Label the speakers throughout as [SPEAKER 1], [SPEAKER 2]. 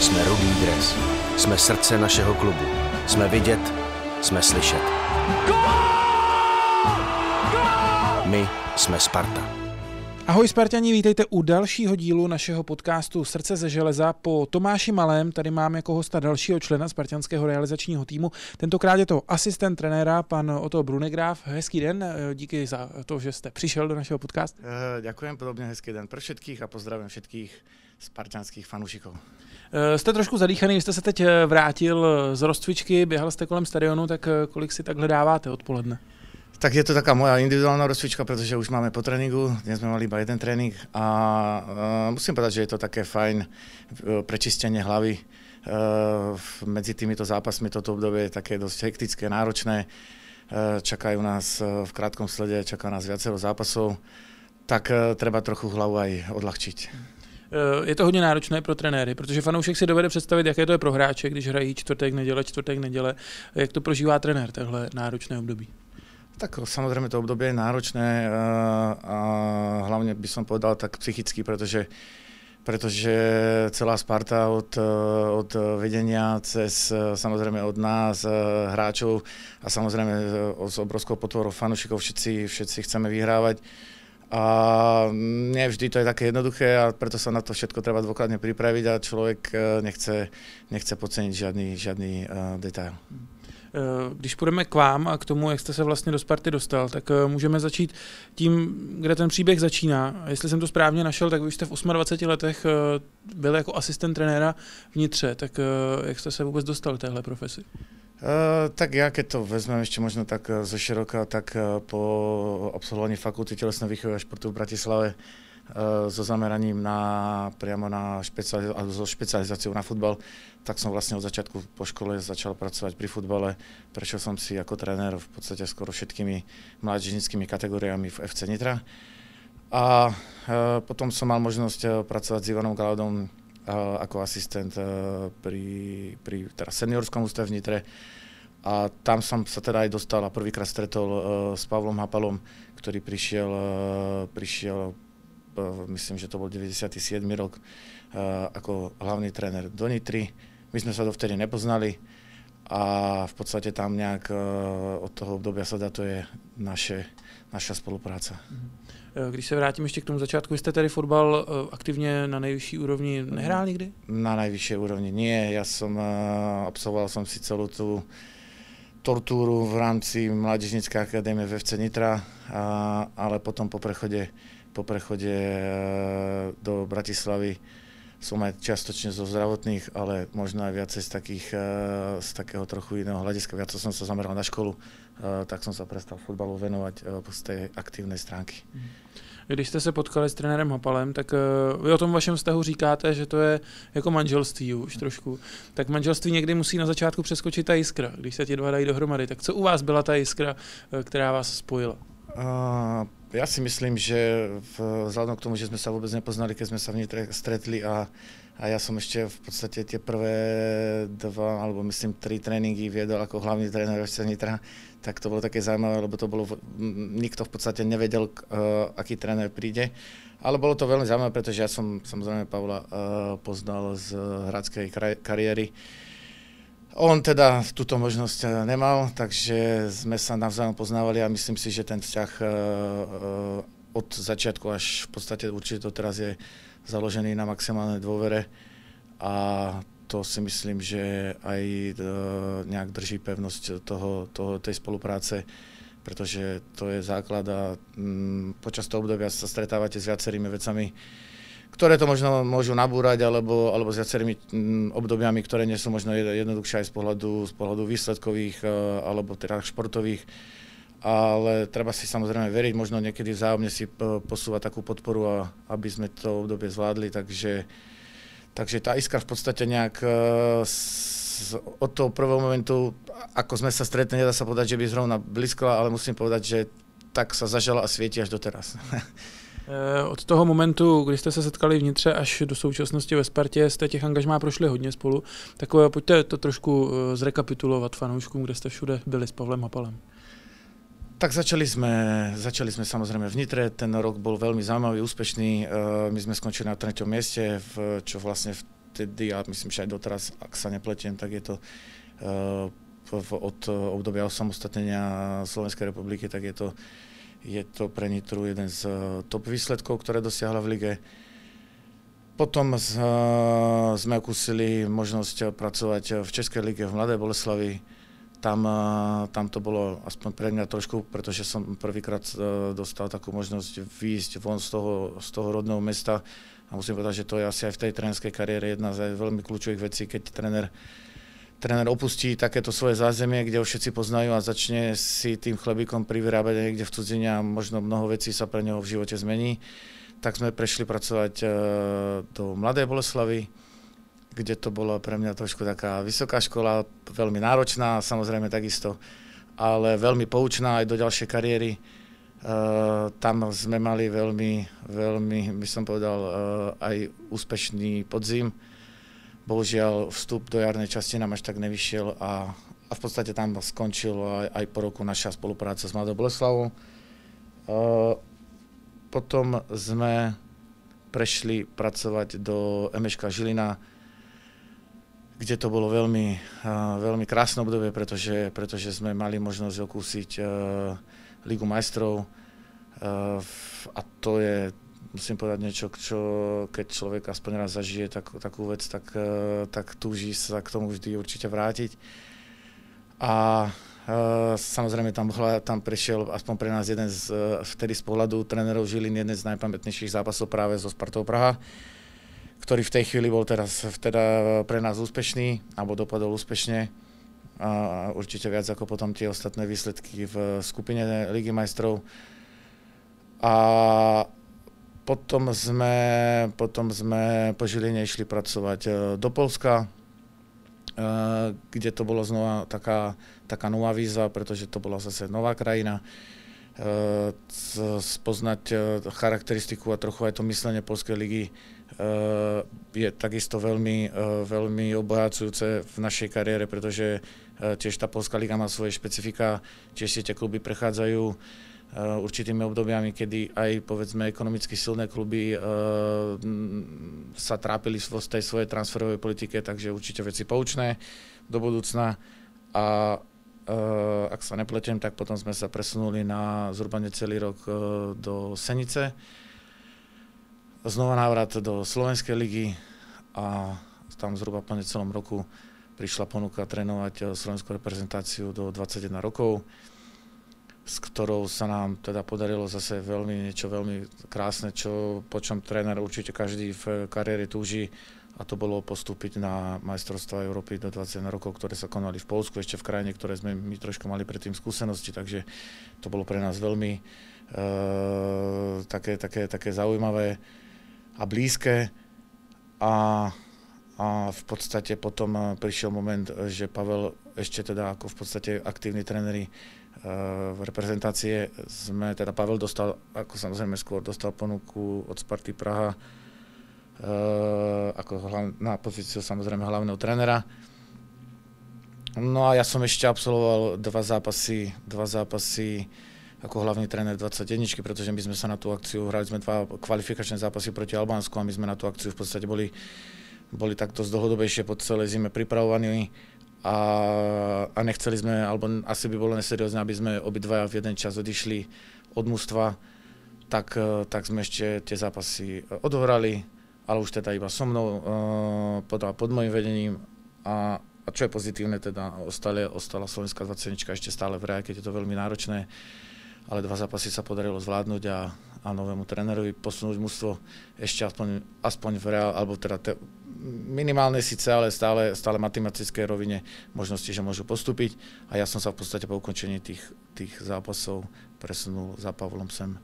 [SPEAKER 1] Jsme rudý dres. Jsme srdce našeho klubu. Jsme vidět, jsme slyšet. My jsme Sparta.
[SPEAKER 2] Ahoj Spartani, vítejte u dalšího dílu našeho podcastu Srdce ze železa. Po Tomáši Malém tady máme jako hosta dalšího člena spartianského realizačního týmu. Tentokrát je to asistent trenéra, pan Oto Brunegraf. Hezký den, díky za to, že jste přišel do našeho podcastu.
[SPEAKER 3] Uh, ďakujem, podobně hezký den pro všetkých a pozdravím všetkých spartianských fanúšikov.
[SPEAKER 2] Eh, jste trošku zadýchaný, jste se teď eh, vrátil z rozcvičky, běhal jste kolem stadionu, tak kolik si takhle dáváte odpoledne?
[SPEAKER 3] Tak je to taká moja individuálna rozcvička, pretože už máme po tréningu, dnes sme mali iba jeden tréning a uh, musím povedať, že je to také fajn prečistenie hlavy. Uh, medzi týmito zápasmi toto obdobie je také dosť hektické, náročné. Uh, čakajú nás v krátkom slede, čaká nás viacero zápasov, tak uh, treba trochu hlavu aj odľahčiť.
[SPEAKER 2] Je to hodně náročné pro trenéry, protože fanoušek si dovede představit, jaké to je pro hráče, když hrají čtvrtek, neděle, čtvrtek, neděle. Jak to prožívá trenér, takhle náročné období?
[SPEAKER 3] Tak samozrejme to obdobie je náročné a, a hlavne by som povedal tak psychicky, pretože pretože celá Sparta od, od vedenia cez samozrejme od nás, hráčov a samozrejme s obrovskou potvorou fanúšikov všetci, všetci chceme vyhrávať. A nie vždy to je také jednoduché a preto sa na to všetko treba dôkladne pripraviť a človek nechce, nechce podceniť žiadny, žiadny uh, detail.
[SPEAKER 2] Eh, když půjdeme k vám a k tomu, jak jste se vlastně do Sparty dostal, tak můžeme začít tím, kde ten příběh začíná. Jestli jsem to správně našel, tak vy jste v 28 letech byl jako asistent trenéra vnitře, tak jak jste se vůbec dostal k téhle profesi?
[SPEAKER 3] Uh, tak ja, keď to vezmem ešte možno tak zo široka, tak uh, po absolvovaní fakulty telesnej výchovy a športu v Bratislave so zameraním na, priamo na špecializ- so špecializáciou na futbal, tak som vlastne od začiatku po škole začal pracovať pri futbale. Prešiel som si ako tréner v podstate skoro všetkými mládežnickými kategóriami v FC Nitra. A potom som mal možnosť pracovať s Ivanom Galadom ako asistent e, pri, pri teda seniorskom ústave v Nitre. A tam som sa teda aj dostal a prvýkrát stretol e, s Pavlom Hapalom, ktorý prišiel, prišiel myslím, že to bol 97. rok, ako hlavný tréner do Nitry my sme sa dovtedy nepoznali a v podstate tam nejak od toho obdobia sa datuje naše, naša spolupráca. Mhm.
[SPEAKER 2] Eh, když se vrátím ještě k tomu začátku, jste tedy fotbal eh, aktivně na nejvyšší úrovni nehrál nikdy?
[SPEAKER 3] Na najvyššej úrovni nie. Ja som, absolvoval som si celú tú tortúru v rámci Mládežnické akadémie v FC Nitra, a, ale potom po prechode, po prechode do Bratislavy som aj čiastočne zo zdravotných, ale možno aj viacej z, takých, eh, z takého trochu iného hľadiska. Viac som sa zameral na školu, eh, tak som sa prestal fotbalu venovať eh, z tej aktívnej stránky.
[SPEAKER 2] Mhm. Když jste se potkali s trenérem Hopalem, tak vy o tom vašem vztahu říkáte, že to je jako manželství už trošku. Tak manželství někdy musí na začátku přeskočit ta jiskra, když se ti dva dají dohromady. Tak co u vás byla ta jiskra, která vás spojila?
[SPEAKER 3] Uh, ja si myslím, že vzhľadom k tomu, že sme sa vôbec nepoznali, keď sme sa vnitre stretli a, a ja som ešte v podstate tie prvé dva, alebo myslím tri tréningy viedol ako hlavný tréner FC Nitra, tak to bolo také zaujímavé, lebo to bolo, nikto v podstate nevedel, uh, aký tréner príde. Ale bolo to veľmi zaujímavé, pretože ja som samozrejme Pavla uh, poznal z hradskej kariéry. On teda túto možnosť eh, nemal, takže sme sa navzájom poznávali a myslím si, že ten vzťah eh, eh, od začiatku až v podstate určite to teraz je založený na maximálnej dôvere a to si myslím, že aj nejak drží pevnosť toho, toho, tej spolupráce, pretože to je základ a mm, počas toho obdobia sa stretávate s viacerými vecami, ktoré to možno môžu nabúrať, alebo, alebo s viacerými mm, obdobiami, ktoré nie sú možno jednoduchšie aj z pohľadu, z pohľadu výsledkových e, alebo teda športových. Ale treba si samozrejme veriť, možno niekedy vzájomne si e, posúvať takú podporu, a, aby sme to obdobie zvládli. Takže, takže tá iskra v podstate nejak e, od toho prvého momentu, ako sme sa stretli, nedá sa povedať, že by zrovna blízkla, ale musím povedať, že tak sa zažala a svieti až doteraz.
[SPEAKER 2] Eh, od toho momentu, kdy jste se setkali vnitře až do současnosti ve Spartě, jste těch angažmá prošli hodně spolu. Tak eh, pojďte to trošku eh, zrekapitulovat fanouškům, kde jste všude byli s Pavlem Hapalem.
[SPEAKER 3] Tak začali sme, začali sme samozrejme v Nitre, ten rok bol veľmi zaujímavý, úspešný, my sme skončili na treťom mieste, v, čo vlastne vtedy a myslím, že aj doteraz, ak sa nepletiem, tak je to od obdobia osamostatnenia Slovenskej republiky, tak je to, je to pre Nitru jeden z top výsledkov, ktoré dosiahla v lige. Potom z, sme okúsili možnosť pracovať v Českej lige v Mladej Boleslavi, tam, tam to bolo aspoň pre mňa trošku, pretože som prvýkrát dostal takú možnosť výjsť von z toho, z toho rodného mesta a musím povedať, že to je asi aj v tej trénerskej kariére jedna z veľmi kľúčových vecí, keď tréner tréner opustí takéto svoje zázemie, kde ho všetci poznajú a začne si tým chlebíkom privyrábať niekde v cudzine a možno mnoho vecí sa pre neho v živote zmení. Tak sme prešli pracovať e, do Mladej Boleslavy, kde to bolo pre mňa trošku taká vysoká škola, veľmi náročná, samozrejme takisto, ale veľmi poučná aj do ďalšej kariéry. Uh, tam sme mali veľmi, veľmi, by som povedal, uh, aj úspešný podzim. Bohužiaľ vstup do jarnej časti nám až tak nevyšiel a, a v podstate tam skončil aj, aj po roku naša spolupráca s Mladou Boleslavou. Uh, potom sme prešli pracovať do MŠK Žilina, kde to bolo veľmi, veľmi krásne obdobie, pretože, pretože sme mali možnosť okúsiť uh, Ligu majstrov uh, a to je, musím povedať niečo, čo keď človek aspoň raz zažije tak, takú vec, tak, uh, tak túži sa k tomu vždy určite vrátiť. A Uh, samozrejme tam, tam prišiel aspoň pre nás jeden z, vtedy z pohľadu trénerov Žilín, jeden z najpamätnejších zápasov práve zo Spartou Praha ktorý v tej chvíli bol teraz teda pre nás úspešný, alebo dopadol úspešne. A určite viac ako potom tie ostatné výsledky v skupine Ligy majstrov. A potom sme, potom sme po Žiline išli pracovať e, do Polska, e, kde to bolo znova taká, taká nová výzva, pretože to bola zase nová krajina. E, spoznať charakteristiku a trochu aj to myslenie Polskej ligy je takisto veľmi, veľmi obohacujúce v našej kariére, pretože tiež tá Polská liga má svoje špecifika, tiež si tie kluby prechádzajú určitými obdobiami, kedy aj povedzme ekonomicky silné kluby sa trápili vo tej svojej transferovej politike, takže určite veci poučné do budúcna. A ak sa nepletiem, tak potom sme sa presunuli na zhruba necelý rok do Senice, znova návrat do Slovenskej ligy a tam zhruba po necelom roku prišla ponuka trénovať eh, slovenskú reprezentáciu do 21 rokov, s ktorou sa nám teda podarilo zase veľmi niečo veľmi krásne, čo, po čom tréner určite každý v kariére túži a to bolo postúpiť na majstrovstvá Európy do 21 rokov, ktoré sa konali v Polsku, ešte v krajine, ktoré sme my trošku mali predtým skúsenosti, takže to bolo pre nás veľmi uh, také, také, také zaujímavé a blízke. A, a v podstate potom eh, prišiel moment, že Pavel ešte teda ako v podstate aktívni tréneri uh, v reprezentácie sme, teda Pavel dostal, ako samozrejme skôr dostal ponuku od Sparty Praha uh, ako na pozíciu samozrejme hlavného trénera. No a ja som ešte absolvoval dva zápasy, dva zápasy ako hlavný tréner 21, pretože my sme sa na tú akciu, hrali sme dva kvalifikačné zápasy proti Albánsku a my sme na tú akciu v podstate boli, boli takto z dlhodobejšie po celej zime pripravovaní a, a nechceli sme, alebo asi by bolo neseriózne, aby sme obidvaja v jeden čas odišli od mústva, tak, tak sme ešte tie zápasy odohrali, ale už teda iba so mnou, uh, pod, pod môjim vedením. A, a čo je pozitívne, teda ostale, ostala Slovenská 20 ešte stále v hre, keď je to veľmi náročné ale dva zápasy sa podarilo zvládnuť a, a novému trénerovi posunúť mužstvo ešte aspoň, aspoň v reál, alebo teda te, minimálne síce, ale stále, stále matematické rovine možnosti, že môžu postúpiť. A ja som sa v podstate po ukončení tých, tých zápasov presunul za Pavlom sem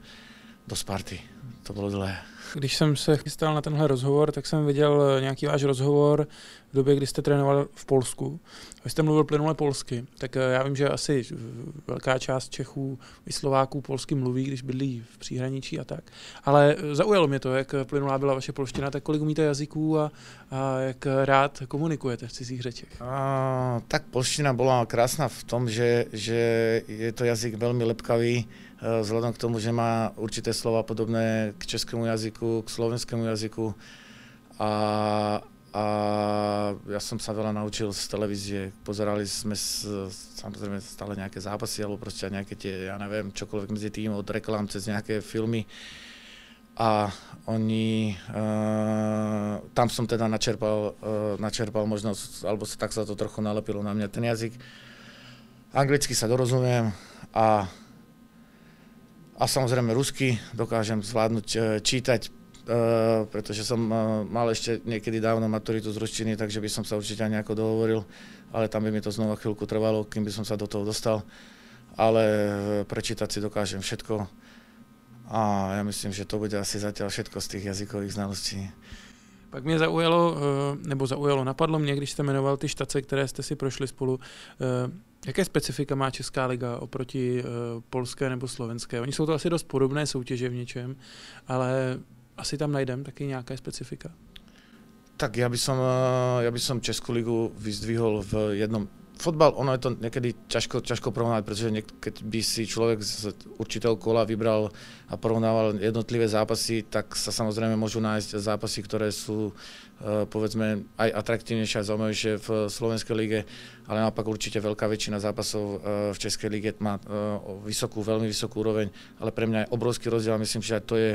[SPEAKER 3] do Sparty. To bylo dlhé.
[SPEAKER 2] Když jsem se chystal na tenhle rozhovor, tak jsem viděl nějaký váš rozhovor v době, kdy jste trénoval v Polsku. Vy jste mluvil plynule polsky, tak eh, já vím, že asi velká část Čechů i Slováků polsky mluví, když bydlí v příhraničí a tak. Ale eh, zaujalo mě to, jak plynulá byla vaše polština, tak kolik umíte jazyků a, a jak rád komunikujete v cizích řečech?
[SPEAKER 3] A, tak polština byla krásná v tom, že, že je to jazyk velmi lepkavý, Eh, vzhľadom k tomu, že má určité slova podobné k českému jazyku, k slovenskému jazyku a, a ja som sa veľa naučil z televízie. Pozerali sme s, samozrejme stále nejaké zápasy, alebo proste nejaké tie, ja neviem, čokoľvek medzi tým, od reklám cez nejaké filmy. A oni, uh, tam som teda načerpal, uh, načerpal možnosť, alebo tak sa to trochu nalepilo na mňa ten jazyk. Anglicky sa dorozumiem a a samozrejme rusky dokážem zvládnuť uh, čítať, uh, pretože som uh, mal ešte niekedy dávno maturitu z ruštiny, takže by som sa určite nejako dohovoril, ale tam by mi to znova chvíľku trvalo, kým by som sa do toho dostal. Ale prečítať si dokážem všetko a ja myslím, že to bude asi zatiaľ všetko z tých jazykových znalostí.
[SPEAKER 2] Pak mě zaujalo, nebo zaujalo, napadlo mě, když jste jmenoval ty štace, které jste si prošli spolu, Jaké specifika má Česká liga oproti uh, polské nebo slovenské? Oni jsou to asi dost podobné soutěže v něčem, ale asi tam najdem taky nějaké specifika.
[SPEAKER 3] Tak ja by som, eh, ja by som Českú ligu vyzdvihol v jednom fotbal, ono je to niekedy ťažko, ťažko porovnať, pretože niek- keď by si človek z určitého kola vybral a porovnával jednotlivé zápasy, tak sa samozrejme môžu nájsť zápasy, ktoré sú uh, povedzme aj atraktívnejšie a zaujímavejšie v Slovenskej lige, ale naopak určite veľká väčšina zápasov uh, v Českej lige má uh, vysokú, veľmi vysokú úroveň, ale pre mňa je obrovský rozdiel, myslím, že to je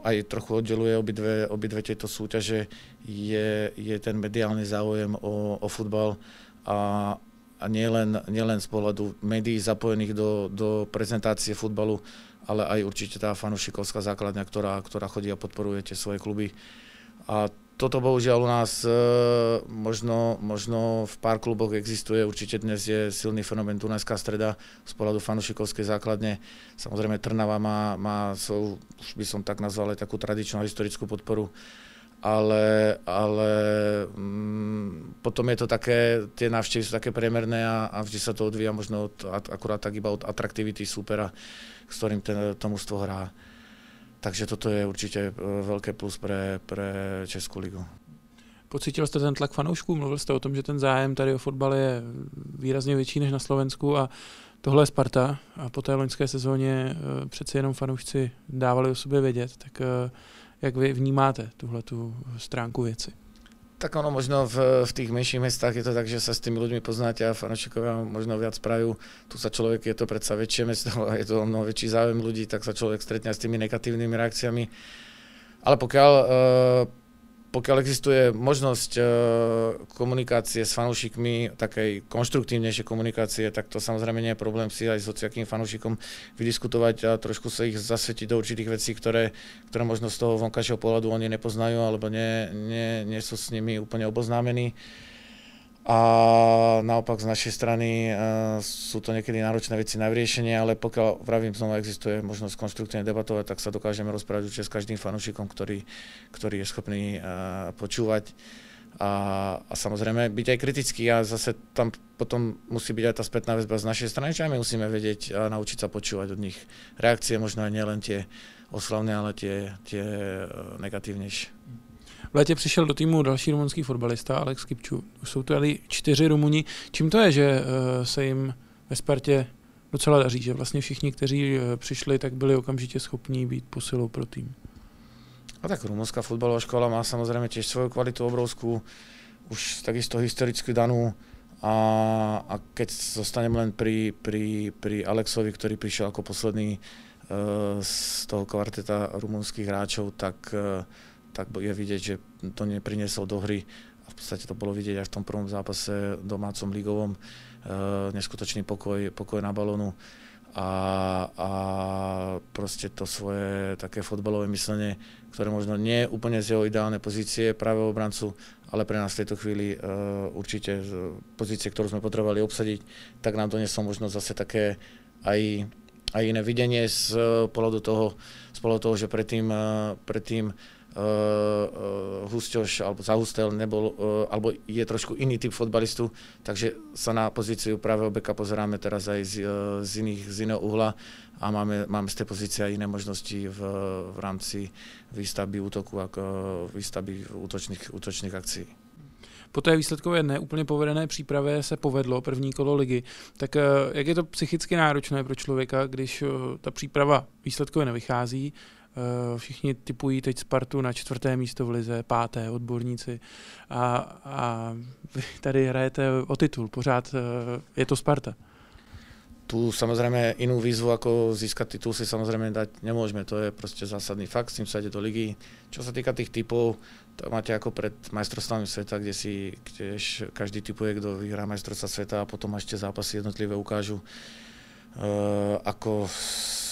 [SPEAKER 3] aj trochu oddeluje obidve, obidve tieto súťaže, je, je ten mediálny záujem o, o futbal a, a nielen, nielen z pohľadu médií zapojených do, do prezentácie futbalu, ale aj určite tá fanušikovská základňa, ktorá, ktorá chodí a podporuje tie svoje kluby. A toto bohužiaľ u nás e, možno, možno v pár kluboch existuje, určite dnes je silný fenomén Dunajská streda z pohľadu fanušikovskej základne. Samozrejme Trnava má, má svoju, už by som tak nazval, aj takú tradičnú historickú podporu, ale, ale mm, potom je to také, tie návštevy sú také priemerné a, a vždy sa to odvíja možno od, akurát tak iba od atraktivity súpera, s ktorým ten, to mužstvo hrá. Takže toto je určitě eh, velké plus pre, pre Českou ligu.
[SPEAKER 2] Pocítil jste ten tlak fanoušků? Mluvil jste o tom, že ten zájem tady o fotbal je výrazně větší než na Slovensku a tohle je Sparta a po té loňské sezóně eh, přece jenom fanoušci dávali o sobě vědět. Tak eh, jak vy vnímáte tuhle tu stránku věci?
[SPEAKER 3] Tak ono možno v, v tých menších mestách je to tak, že sa s tými ľuďmi poznáte a fanúšikovia možno viac prajú. Tu sa človek, je to predsa väčšie mesto a je to mnoho väčší záujem ľudí, tak sa človek stretne s tými negatívnymi reakciami. Ale pokiaľ uh, pokiaľ existuje možnosť uh, komunikácie s fanúšikmi, takej konštruktívnejšej komunikácie, tak to samozrejme nie je problém si aj s hociakým fanúšikom vydiskutovať a trošku sa ich zasvetiť do určitých vecí, ktoré, ktoré možno z toho vonkajšieho pohľadu oni nepoznajú alebo nie, nie, nie sú s nimi úplne oboznámení. A naopak z našej strany uh, sú to niekedy náročné veci na vyriešenie, ale pokiaľ, vravím, znova existuje možnosť konštruktívne debatovať, tak sa dokážeme rozprávať určite s každým fanúšikom, ktorý, ktorý je schopný uh, počúvať. A, a samozrejme byť aj kritický a zase tam potom musí byť aj tá spätná väzba z našej strany, čo aj my musíme vedieť a naučiť sa počúvať od nich reakcie, možno aj nielen tie oslavné, ale tie, tie uh, negatívnejšie.
[SPEAKER 2] V létě přišel do týmu další rumunský fotbalista Alex Kipču. Už jsou tady čtyři Rumuni. Čím to je, že uh, se jim ve Spartě docela daří, že vlastně všichni, kteří uh, přišli, tak byli okamžitě schopní být posilou pro tým?
[SPEAKER 3] A tak rumunská fotbalová škola má samozrejme tiež svoju kvalitu obrovskú, už takisto historicky danú. A, a keď zostaneme len pri, pri, pri Alexovi, ktorý prišiel ako posledný uh, z toho kvarteta rumunských hráčov, tak uh, tak je vidieť, že to nepriniesol do hry. A v podstate to bolo vidieť aj v tom prvom zápase domácom ligovom, e, neskutočný pokoj, pokoj na balónu. A, a proste to svoje také fotbalové myslenie, ktoré možno nie je úplne z jeho ideálnej pozície práve obrancu, ale pre nás v tejto chvíli e, určite pozície, ktorú sme potrebovali obsadiť, tak nám doneslo možno zase také aj, aj iné videnie z pohľadu toho, z pohľadu toho že predtým, e, predtým uh, Husťoš alebo Zahustel nebol, uh, alebo je trošku iný typ fotbalistu, takže sa na pozíciu pravého beka pozeráme teraz aj z, uh, z, iných, z iného uhla a máme, máme z tej pozície aj iné možnosti v, v rámci výstavby útoku ako výstavby útočných, útočných akcií.
[SPEAKER 2] Po té výsledkové neúplně povedené přípravě se povedlo první kolo ligy. Tak jak je to psychicky náročné pro člověka, když ta příprava výsledkově nevychází, Všichni typují teď Spartu na čtvrté místo v lize, páté odborníci. A, a vy tady hrajete o titul, pořád je to Sparta
[SPEAKER 3] tu samozrejme inú výzvu ako získať titul si samozrejme dať nemôžeme, to je proste zásadný fakt, s tým sa ide do ligy. Čo sa týka tých typov, to máte ako pred majstrovstvami sveta, kde si kdež každý typuje, kto vyhrá majstrovstva sveta a potom ešte zápasy jednotlivé ukážu, uh, ako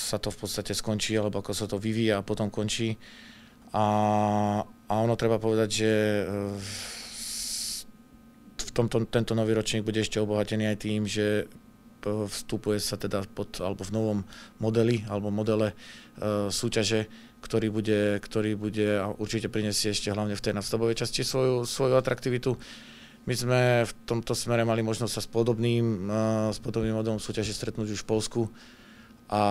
[SPEAKER 3] sa to v podstate skončí, alebo ako sa to vyvíja a potom končí. A, a ono treba povedať, že uh, v tomto, tento nový ročník bude ešte obohatený aj tým, že vstupuje sa teda pod, alebo v novom modeli alebo modele uh, súťaže, ktorý bude, ktorý bude a určite prinesie ešte hlavne v tej nadstavovej časti svoju, svoju atraktivitu. My sme v tomto smere mali možnosť sa s podobným, uh, s podobným modelom súťaže stretnúť už v Polsku. A,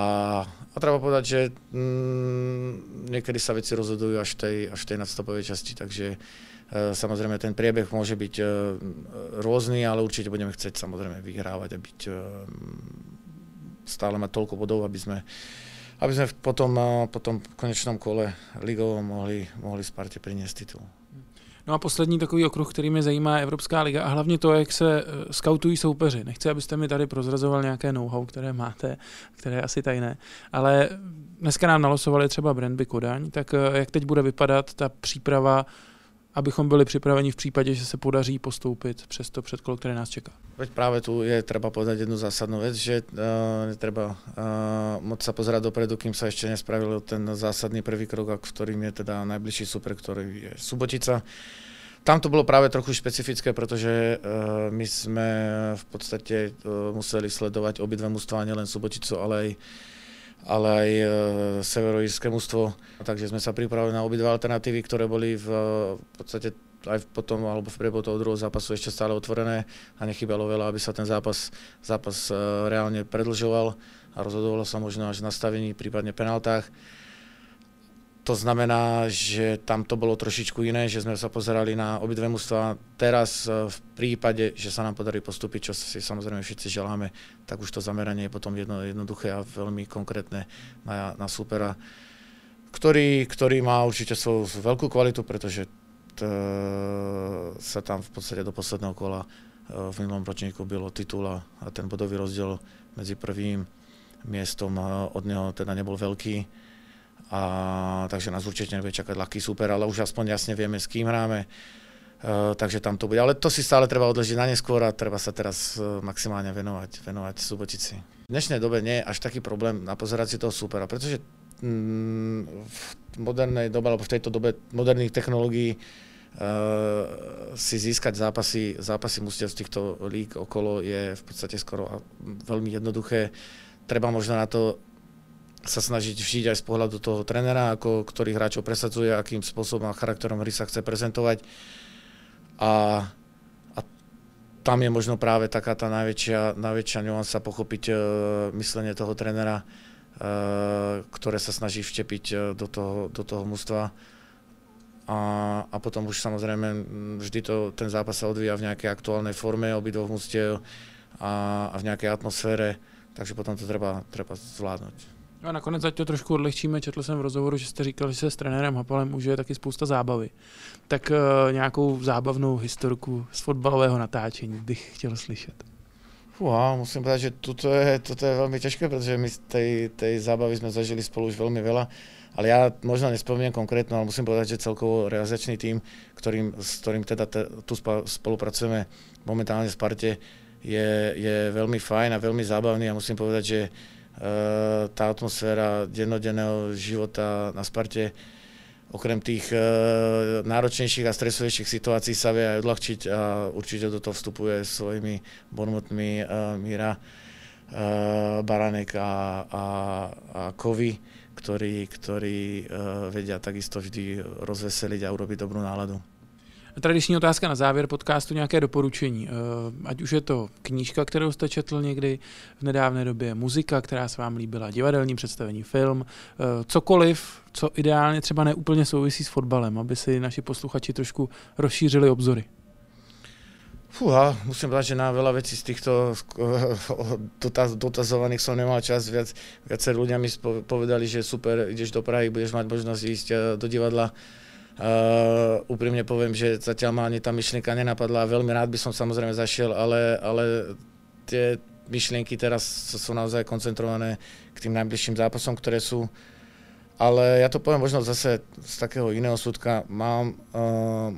[SPEAKER 3] a treba povedať, že mm, niekedy sa veci rozhodujú až v tej, až v tej nadstavovej časti, takže E, samozrejme, ten priebeh môže byť e, rôzny, ale určite budeme chcieť samozrejme vyhrávať a byť e, stále mať toľko bodov, aby sme, aby sme potom, potom v konečnom kole ligovom mohli, mohli Sparte priniesť titul.
[SPEAKER 2] No a poslední takový okruh, který mě zajímá, Evropská liga a hlavně to, jak se skautují soupeři. Nechci, abyste mi tady prozrazoval nějaké know-how, které máte, které je asi tajné, ale dneska nám nalosovali třeba Brandby Kodaň, tak jak teď bude vypadat ta příprava abychom byli připraveni v případě, že se podaří postoupit přes to předkolo, které nás čeká.
[SPEAKER 3] Veď práve tu je treba povedať jednu zásadnú vec, že uh, treba uh, moc sa pozerať dopredu, kým sa ešte nespravil ten zásadný prvý krok, v ktorým je teda najbližší super, ktorý je Subotica. Tam to bolo práve trochu špecifické, pretože uh, my sme v podstate uh, museli sledovať obidve mužstva, nielen Suboticu, ale aj ale aj e, severoírske mužstvo. Takže sme sa pripravili na obidva alternatívy, ktoré boli v, v podstate aj potom alebo v priebehu toho druhého zápasu ešte stále otvorené a nechybalo veľa, aby sa ten zápas, zápas e, reálne predlžoval a rozhodovalo sa možno až v nastavení, prípadne penaltách. To znamená, že tam to bolo trošičku iné, že sme sa pozerali na obidve mužstva. Teraz e, v prípade, že sa nám podarí postúpiť, čo si samozrejme všetci želáme, tak už to zameranie je potom jedno, jednoduché a veľmi konkrétne na, na supera, ktorý, ktorý má určite svoju veľkú kvalitu, pretože t, sa tam v podstate do posledného kola e, v minulom ročníku bylo titul a ten bodový rozdiel medzi prvým miestom od neho teda nebol veľký a, takže nás určite nebude čakať ľahký super, ale už aspoň jasne vieme, s kým hráme. Uh, takže tam to bude. Ale to si stále treba odležiť na neskôr a treba sa teraz uh, maximálne venovať, venovať Subotici. V dnešnej dobe nie je až taký problém na pozerať si toho supera, pretože mm, v modernej dobe, alebo v tejto dobe moderných technológií uh, si získať zápasy, zápasy musíte z týchto lík okolo je v podstate skoro veľmi jednoduché. Treba možno na to sa snažiť vžiť aj z pohľadu toho trénera, ako ktorých hráčov presadzuje, akým spôsobom a charakterom hry sa chce prezentovať. A, a tam je možno práve taká tá najväčšia, najväčšia nuansa pochopiť uh, myslenie toho trénera, uh, ktoré sa snaží vštepiť uh, do toho, do toho mústva. A, a potom už samozrejme vždy to, ten zápas sa odvíja v nejakej aktuálnej forme obidvoch mústiev a, a v nejakej atmosfére, takže potom to treba, treba zvládnuť.
[SPEAKER 2] No a nakonec, ať to trošku odlehčíme, četl jsem v rozhovoru, že jste říkal, že se s trenérem Hapalem užije taky spousta zábavy. Tak uh, nějakou zábavnou historku z fotbalového natáčení bych chtěl slyšet.
[SPEAKER 3] Fúha, musím povedať, že toto je, toto je veľmi ťažké, pretože my tej, tej zábavy sme zažili spolu už veľmi veľa. Ale ja možno nespomínam konkrétno, ale musím povedať, že celkovo realizačný tým, ktorým, s ktorým teda te, tu spolupracujeme momentálne v Sparte, je, je veľmi fajn a veľmi zábavný a musím povedať, že tá atmosféra dennodenného života na Sparte okrem tých uh, náročnejších a stresovejších situácií sa vie aj odľahčiť a určite do toho vstupuje svojimi bonmotmi Míra, uh, Baranek a, a, a Kovy, ktorí, ktorí vedia takisto vždy rozveseliť a urobiť dobrú náladu.
[SPEAKER 2] Tradiční otázka na závěr podcastu, nějaké doporučení. Eh, ať už je to knížka, kterou jste četl někdy v nedávné době, muzika, která se vám líbila, divadelní představení, film, eh, cokoliv, co ideálně třeba neúplně souvisí s fotbalem, aby si naši posluchači trošku rozšířili obzory.
[SPEAKER 3] Fúha, musím povedať, že na veľa vecí z týchto dotazovaných som nemal čas. Viac, viacej ľudia mi povedali, že super, ideš do Prahy, budeš mať možnosť ísť eh, do divadla. Uh, úprimne poviem, že zatiaľ ma ani tá myšlienka nenapadla. Veľmi rád by som samozrejme zašiel, ale, ale tie myšlienky teraz sú naozaj koncentrované k tým najbližším zápasom, ktoré sú. Ale ja to poviem možno zase z takého iného súdka. Mám uh,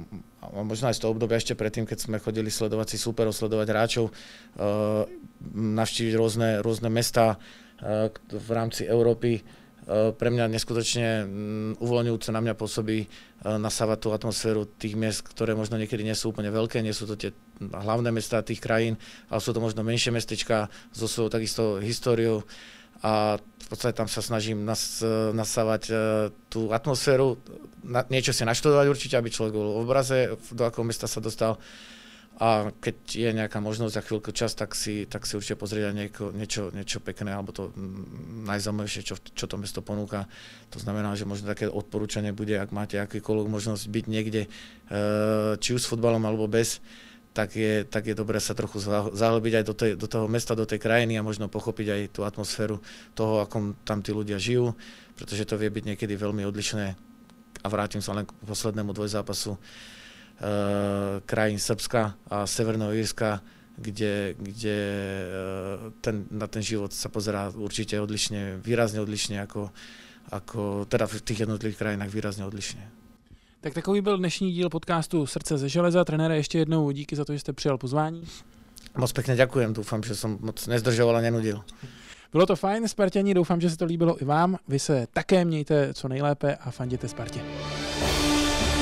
[SPEAKER 3] možno aj z toho obdobia ešte predtým, keď sme chodili sledovať si súperov, sledovať hráčov, uh, navštíviť rôzne, rôzne mesta uh, v rámci Európy. Uh, pre mňa neskutočne um, uvoľňujúce na mňa pôsobí uh, nasávať tú atmosféru tých miest, ktoré možno niekedy nie sú úplne veľké, nie sú to tie hlavné mesta tých krajín, ale sú to možno menšie mestečka so svojou takisto históriou. A v podstate tam sa snažím nas, nasávať uh, tú atmosféru, na, niečo si naštudovať určite, aby človek bol v obraze, do akého mesta sa dostal a keď je nejaká možnosť za chvíľku čas, tak si, tak si určite pozrieť aj nieko, niečo, niečo pekné alebo to najzaujímavejšie, čo, čo to mesto ponúka. To znamená, že možno také odporúčanie bude, ak máte akýkoľvek možnosť byť niekde, uh, či už s futbalom alebo bez, tak je, tak je dobré sa trochu zahlbiť aj do, tej, do toho mesta, do tej krajiny a možno pochopiť aj tú atmosféru toho, ako tam tí ľudia žijú, pretože to vie byť niekedy veľmi odlišné. A vrátim sa len k poslednému dvojzápasu e, krajín Srbska a Severného Írska, kde, kde e, ten, na ten život sa pozerá určite odlišne, výrazne odlišne ako, ako teda v tých jednotlivých krajinách výrazne odlišne.
[SPEAKER 2] Tak takový byl dnešní díl podcastu Srdce ze železa. Trenére, ještě jednou díky za to, že jste přijal pozvání.
[SPEAKER 3] Moc pěkně děkujem, doufám, že jsem moc nezdržoval a nenudil.
[SPEAKER 2] Bylo to fajn, Spartěni, doufám, že se to líbilo i vám. Vy se také mějte co nejlépe a fanděte Spartě.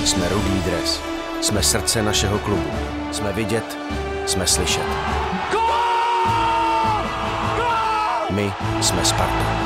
[SPEAKER 1] Jsme Rudý dres, jsme srdce našeho klubu, jsme vidět, jsme slyšet. My jsme Sparta.